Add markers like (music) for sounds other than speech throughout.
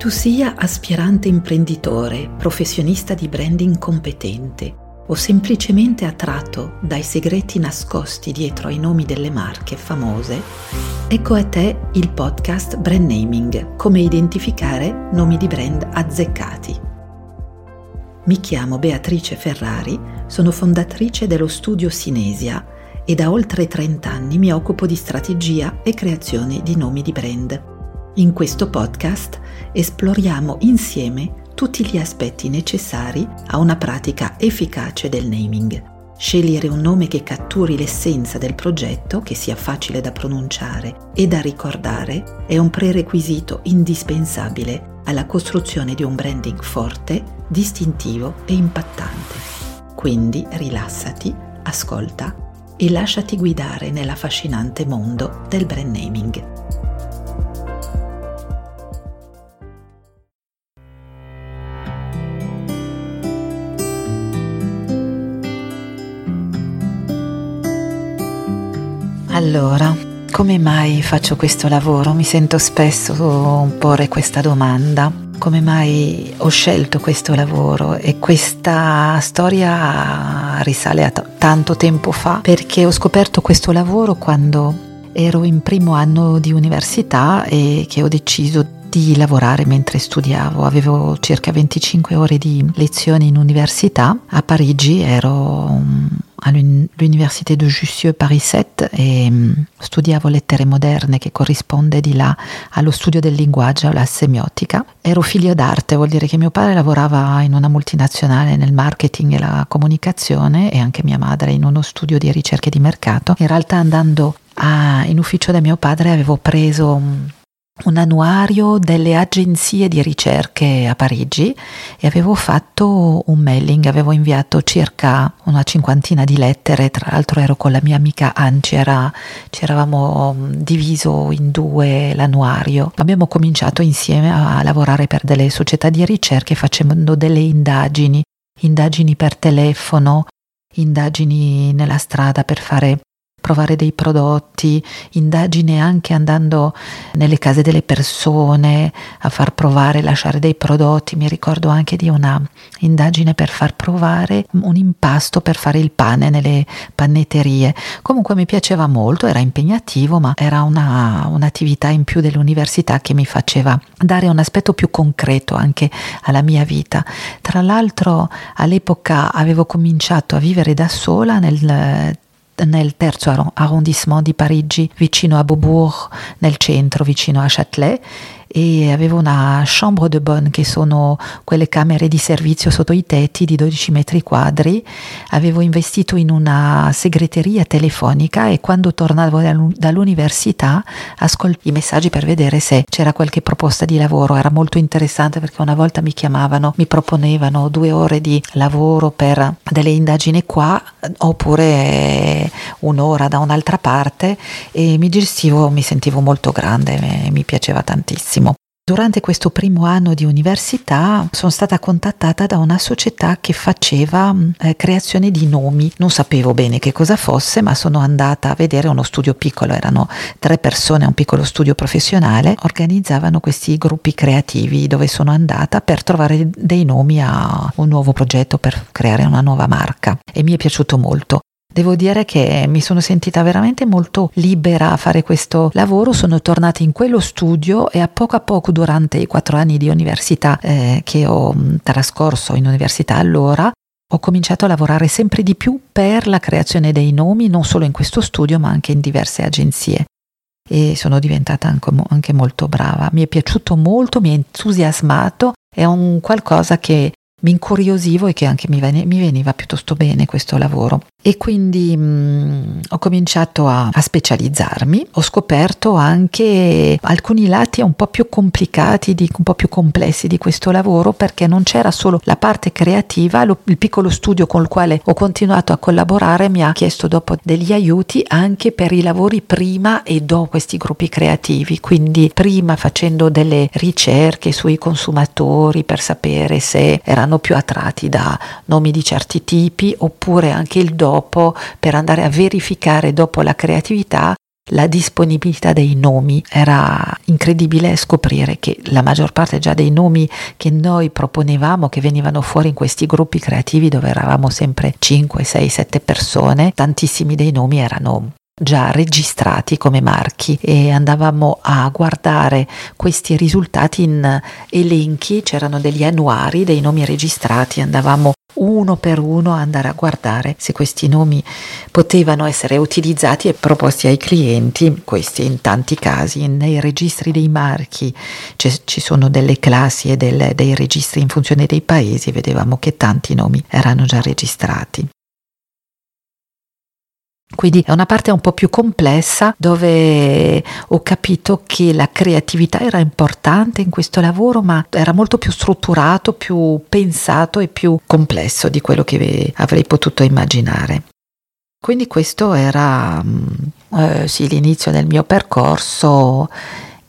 Tu sia aspirante imprenditore, professionista di branding competente o semplicemente attratto dai segreti nascosti dietro ai nomi delle marche famose, ecco a te il podcast Brand Naming, come identificare nomi di brand azzeccati. Mi chiamo Beatrice Ferrari, sono fondatrice dello studio Sinesia e da oltre 30 anni mi occupo di strategia e creazione di nomi di brand. In questo podcast esploriamo insieme tutti gli aspetti necessari a una pratica efficace del naming. Scegliere un nome che catturi l'essenza del progetto, che sia facile da pronunciare e da ricordare, è un prerequisito indispensabile alla costruzione di un branding forte, distintivo e impattante. Quindi rilassati, ascolta e lasciati guidare nell'affascinante mondo del brand naming. Allora, come mai faccio questo lavoro? Mi sento spesso porre questa domanda. Come mai ho scelto questo lavoro? E questa storia risale a t- tanto tempo fa perché ho scoperto questo lavoro quando ero in primo anno di università e che ho deciso di lavorare mentre studiavo. Avevo circa 25 ore di lezioni in università. A Parigi ero all'Université de Jussieu Paris 7 e mm, studiavo lettere moderne che corrisponde di là allo studio del linguaggio, alla semiotica. Ero figlio d'arte, vuol dire che mio padre lavorava in una multinazionale nel marketing e la comunicazione e anche mia madre in uno studio di ricerche di mercato. In realtà andando a, in ufficio da mio padre avevo preso mm, un annuario delle agenzie di ricerche a Parigi e avevo fatto un mailing, avevo inviato circa una cinquantina di lettere, tra l'altro ero con la mia amica Anci, ci eravamo mm, diviso in due l'annuario. Abbiamo cominciato insieme a lavorare per delle società di ricerche facendo delle indagini, indagini per telefono, indagini nella strada per fare provare dei prodotti, indagine anche andando nelle case delle persone a far provare, lasciare dei prodotti. Mi ricordo anche di una indagine per far provare un impasto per fare il pane nelle pannetterie. Comunque mi piaceva molto, era impegnativo, ma era una, un'attività in più dell'università che mi faceva dare un aspetto più concreto anche alla mia vita. Tra l'altro all'epoca avevo cominciato a vivere da sola nel nel terzo arrondissement di Parigi, vicino a Beaubourg, nel centro, vicino a Châtelet e avevo una chambre de bonne che sono quelle camere di servizio sotto i tetti di 12 metri quadri. Avevo investito in una segreteria telefonica e quando tornavo dall'università ascoltavo i messaggi per vedere se c'era qualche proposta di lavoro. Era molto interessante perché una volta mi chiamavano, mi proponevano due ore di lavoro per delle indagini qua oppure un'ora da un'altra parte e mi gestivo, mi sentivo molto grande, mi piaceva tantissimo. Durante questo primo anno di università sono stata contattata da una società che faceva mm, eh, creazione di nomi. Non sapevo bene che cosa fosse, ma sono andata a vedere uno studio piccolo, erano tre persone, un piccolo studio professionale, organizzavano questi gruppi creativi dove sono andata per trovare dei nomi a un nuovo progetto per creare una nuova marca e mi è piaciuto molto. Devo dire che mi sono sentita veramente molto libera a fare questo lavoro, sono tornata in quello studio e a poco a poco durante i quattro anni di università eh, che ho mm, trascorso in università allora, ho cominciato a lavorare sempre di più per la creazione dei nomi, non solo in questo studio ma anche in diverse agenzie. E sono diventata anche, anche molto brava. Mi è piaciuto molto, mi ha entusiasmato, è un qualcosa che mi incuriosivo e che anche mi, veniva piuttosto bene questo lavoro. E quindi mh, mm, ho cominciato a, a, specializzarmi, ho scoperto anche alcuni lati un po' più complicati, di, un po' più complessi di questo lavoro perché non c'era solo la parte creativa, lo, il piccolo studio con il quale ho continuato a collaborare mi ha chiesto dopo degli aiuti anche per i lavori prima e dopo questi gruppi creativi, quindi prima facendo delle ricerche sui consumatori per sapere se erano più attratti da nomi di certi tipi oppure anche il dopo per andare a verificare dopo la creatività la disponibilità dei nomi. Era incredibile scoprire che la maggior parte già dei nomi che noi proponevamo, che venivano fuori in questi gruppi creativi dove eravamo sempre 5, 6, 7 persone, tantissimi dei nomi erano già registrati come marchi e andavamo a guardare questi risultati in elenchi, c'erano degli annuari dei nomi registrati, andavamo uno per uno a andare a guardare se questi nomi potevano essere utilizzati e proposti ai clienti, questi in tanti casi, nei registri dei marchi ci sono delle classi e del, dei registri in funzione dei paesi, vedevamo che tanti nomi erano già registrati. Quindi è una parte un po' più complessa dove ho capito che la creatività era importante in questo lavoro, ma era molto più strutturato, più pensato e più complesso di quello che avrei potuto immaginare. Quindi questo era mm, eh, sì, l'inizio del mio percorso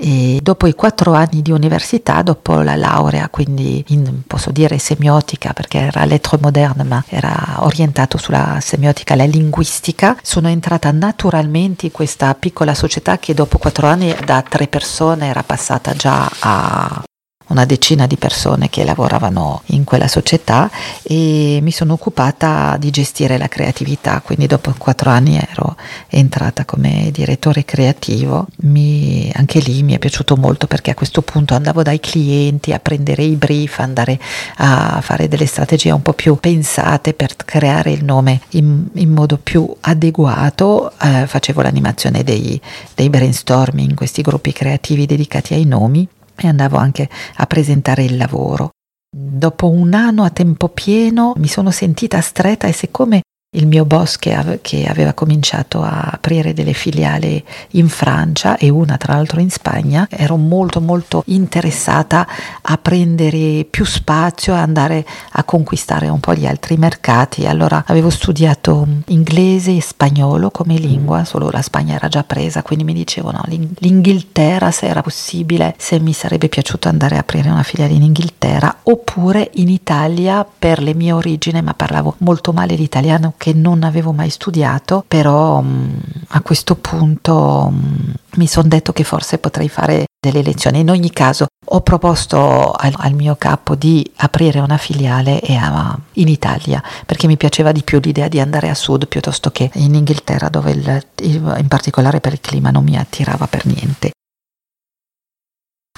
e dopo i quattro anni di università, dopo la laurea, quindi in, posso dire semiotica perché era lettre moderne, ma era orientato sulla semiotica, la linguistica, sono entrata naturalmente in questa piccola società che dopo quattro anni da tre persone era passata già a una decina di persone che lavoravano in quella società e mi sono occupata di gestire la creatività, quindi dopo quattro anni ero entrata come direttore creativo, mi, anche lì mi è piaciuto molto perché a questo punto andavo dai clienti a prendere i brief, andare a fare delle strategie un po' più pensate per creare il nome in, in modo più adeguato, eh, facevo l'animazione dei, dei brainstorming, questi gruppi creativi dedicati ai nomi e andavo anche a presentare il lavoro. Dopo un anno a tempo pieno mi sono sentita stretta e siccome il mio boss che, ave, che, aveva cominciato a aprire delle filiali in Francia e una tra l'altro in Spagna, ero molto molto interessata a prendere più spazio, a andare a conquistare un po' gli altri mercati. Allora avevo studiato inglese e spagnolo come lingua, solo la Spagna era già presa, quindi mi dicevano l'Inghilterra se era possibile, se mi sarebbe piaciuto andare a aprire una filiale in Inghilterra oppure in Italia per le mie origini, ma parlavo molto male l'italiano che non avevo mai studiato, però mh, mm, a questo punto mh, mm, mi sono detto che forse potrei fare delle lezioni. In ogni caso ho proposto al, al mio capo di aprire una filiale a, in Italia perché mi piaceva di più l'idea di andare a sud piuttosto che in Inghilterra dove il, in particolare per il clima non mi attirava per niente.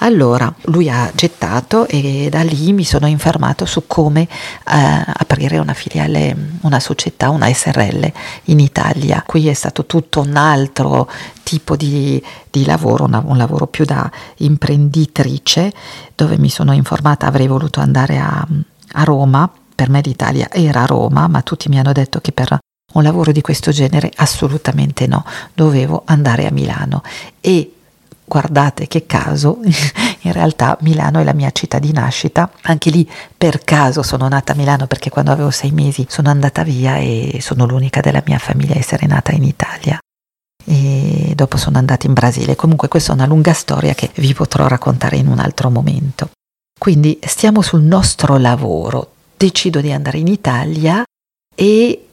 Allora lui ha gettato e da lì mi sono informato su come eh, aprire una filiale, una società, una SRL in Italia. Qui è stato tutto un altro tipo di, di lavoro, una, un lavoro più da imprenditrice, dove mi sono informata, avrei voluto andare a, a Roma, per me l'Italia era Roma, ma tutti mi hanno detto che per un lavoro di questo genere assolutamente no, dovevo andare a Milano. E guardate che caso, (laughs) in realtà Milano è la mia città di nascita, anche lì per caso sono nata a Milano perché quando avevo sei mesi sono andata via e sono l'unica della mia famiglia a essere nata in Italia. E dopo sono andata in Brasile. Comunque questa è una lunga storia che vi potrò raccontare in un altro momento. Quindi stiamo sul nostro lavoro. Decido di andare in Italia e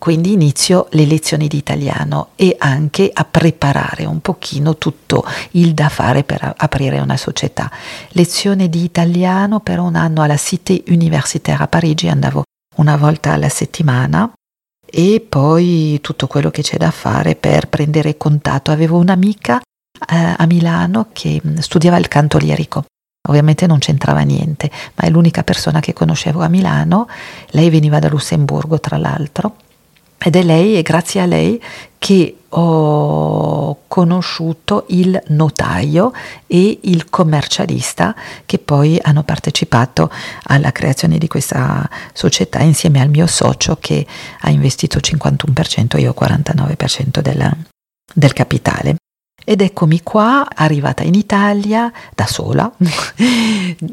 quindi inizio le lezioni di italiano e anche a preparare un pochino tutto il da fare per aprire una società. Lezione di italiano per un anno alla Cité Universitaire a Parigi, andavo una volta alla settimana e poi tutto quello che c'è da fare per prendere contatto. Avevo un'amica eh, a Milano che mm, studiava il canto lirico. Ovviamente non c'entrava niente, ma è l'unica persona che conoscevo a Milano. Lei veniva da Lussemburgo, tra l'altro, ed è lei, e grazie a lei, che ho conosciuto il notaio e il commercialista che poi hanno partecipato alla creazione di questa società insieme al mio socio che ha investito 51% e io 49% del, del capitale. Ed eccomi qua, arrivata in Italia da sola (laughs)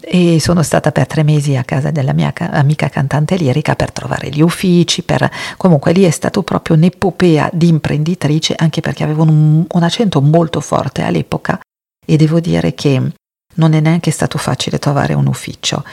e sono stata per tre mesi a casa della mia amica cantante lirica per trovare gli uffici, per... comunque lì è stato proprio un'epopea di imprenditrice anche perché avevo un, un accento molto forte all'epoca e devo dire che non è neanche stato facile trovare un ufficio.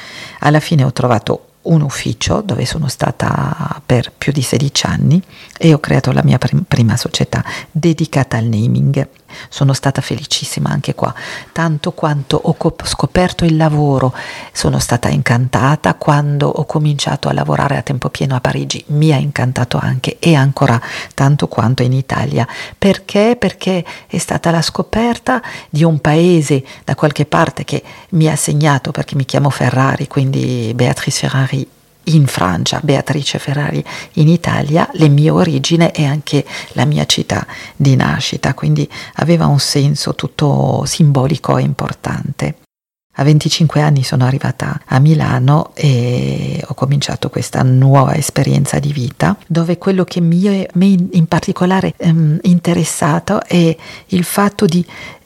Alla fine ho trovato un ufficio dove sono stata per più di 16 anni e ho creato la mia prim- prima società dedicata al naming. Sono stata felicissima anche qua, tanto quanto ho cop- scoperto il lavoro, sono stata incantata quando ho cominciato a lavorare a tempo pieno a Parigi, mi ha incantato anche e ancora tanto quanto in Italia. Perché? Perché è stata la scoperta di un paese da qualche parte che mi ha segnato perché mi chiamo Ferrari, quindi Beatrice Ferrari in Francia, Beatrice Ferrari in Italia, le mie origini e anche la mia città di nascita, quindi aveva un senso tutto simbolico e importante. A 25 anni sono arrivata a Milano e ho cominciato questa nuova esperienza di vita dove quello che mi è in particolare ehm, interessato è il fatto di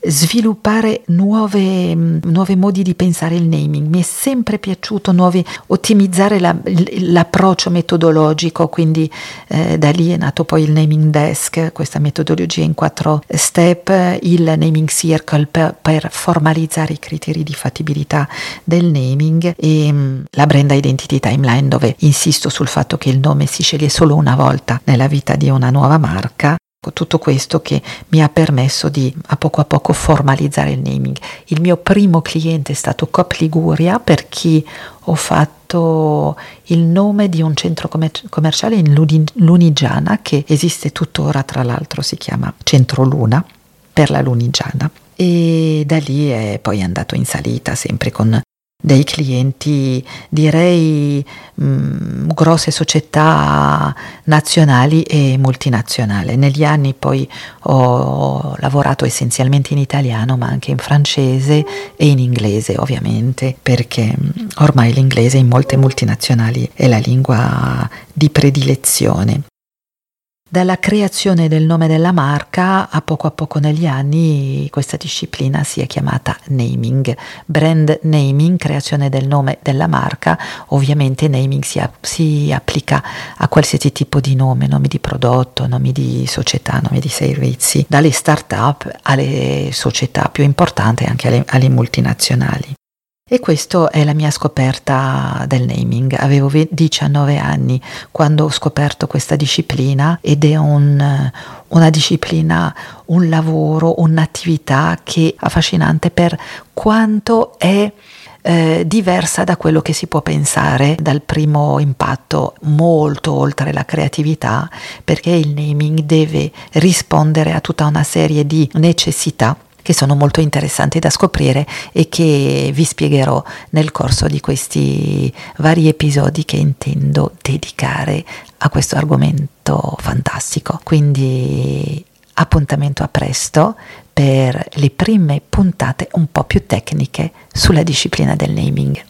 sviluppare nuove, nuovi modi di pensare il naming. Mi è sempre piaciuto nuovi, ottimizzare la, l'approccio metodologico, quindi eh, da lì è nato poi il naming desk, questa metodologia in quattro step, il naming circle per, per formalizzare i criteri di fattibilità del naming e mm, la brand identity timeline dove insisto sul fatto che il nome si sceglie solo una volta nella vita di una nuova marca tutto questo che mi ha permesso di a poco a poco formalizzare il naming. Il mio primo cliente è stato Cop Liguria per chi ho fatto il nome di un centro commer- commerciale in Lunigiana che esiste tuttora, tra l'altro si chiama Centro Luna per la Lunigiana e da lì è poi andato in salita sempre con dei clienti, direi mh, mm, grosse società nazionali e multinazionali. Negli anni poi ho lavorato essenzialmente in italiano, ma anche in francese e in inglese, ovviamente, perché mm, ormai l'inglese in molte multinazionali è la lingua di predilezione. Dalla creazione del nome della marca a poco a poco negli anni questa disciplina si è chiamata naming, brand naming, creazione del nome della marca, ovviamente naming si, a, si applica a qualsiasi tipo di nome, nomi di prodotto, nomi di società, nomi di servizi, dalle start-up alle società più importanti anche alle, alle multinazionali. E questa è la mia scoperta del naming. Avevo 19 anni quando ho scoperto questa disciplina ed è un, una disciplina, un lavoro, un'attività che è affascinante per quanto è eh, diversa da quello che si può pensare dal primo impatto, molto oltre la creatività, perché il naming deve rispondere a tutta una serie di necessità che sono molto interessanti da scoprire e che vi spiegherò nel corso di questi vari episodi che intendo dedicare a questo argomento fantastico. Quindi appuntamento a presto per le prime puntate un po' più tecniche sulla disciplina del naming.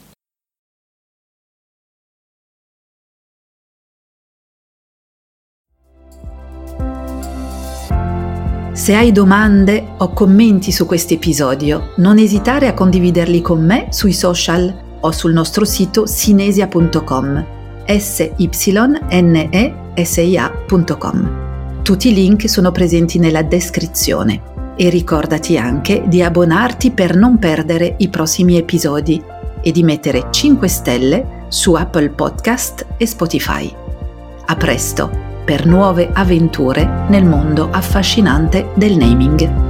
Se hai domande o commenti su questo episodio, non esitare a condividerli con me sui social o sul nostro sito sinesia.com s. Tutti i link sono presenti nella descrizione e ricordati anche di abbonarti per non perdere i prossimi episodi e di mettere 5 stelle su Apple Podcast e Spotify. A presto! Per nuove avventure nel mondo affascinante del naming.